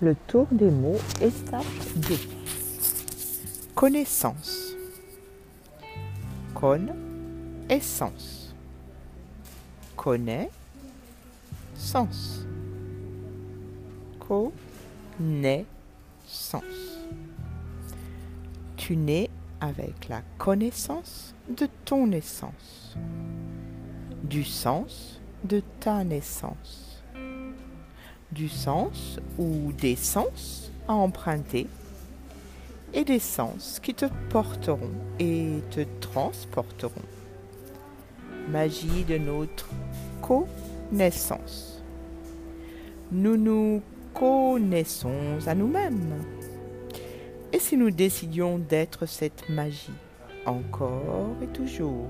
Le tour des mots, étape 2. Connaissance. Con, essence. Connaît, sens. Connaissance. Tu nais avec la connaissance de ton essence, du sens de ta naissance, du sens ou des sens à emprunter et des sens qui te porteront et te transporteront. Magie de notre connaissance. Nous nous connaissons à nous-mêmes. Et si nous décidions d'être cette magie, encore et toujours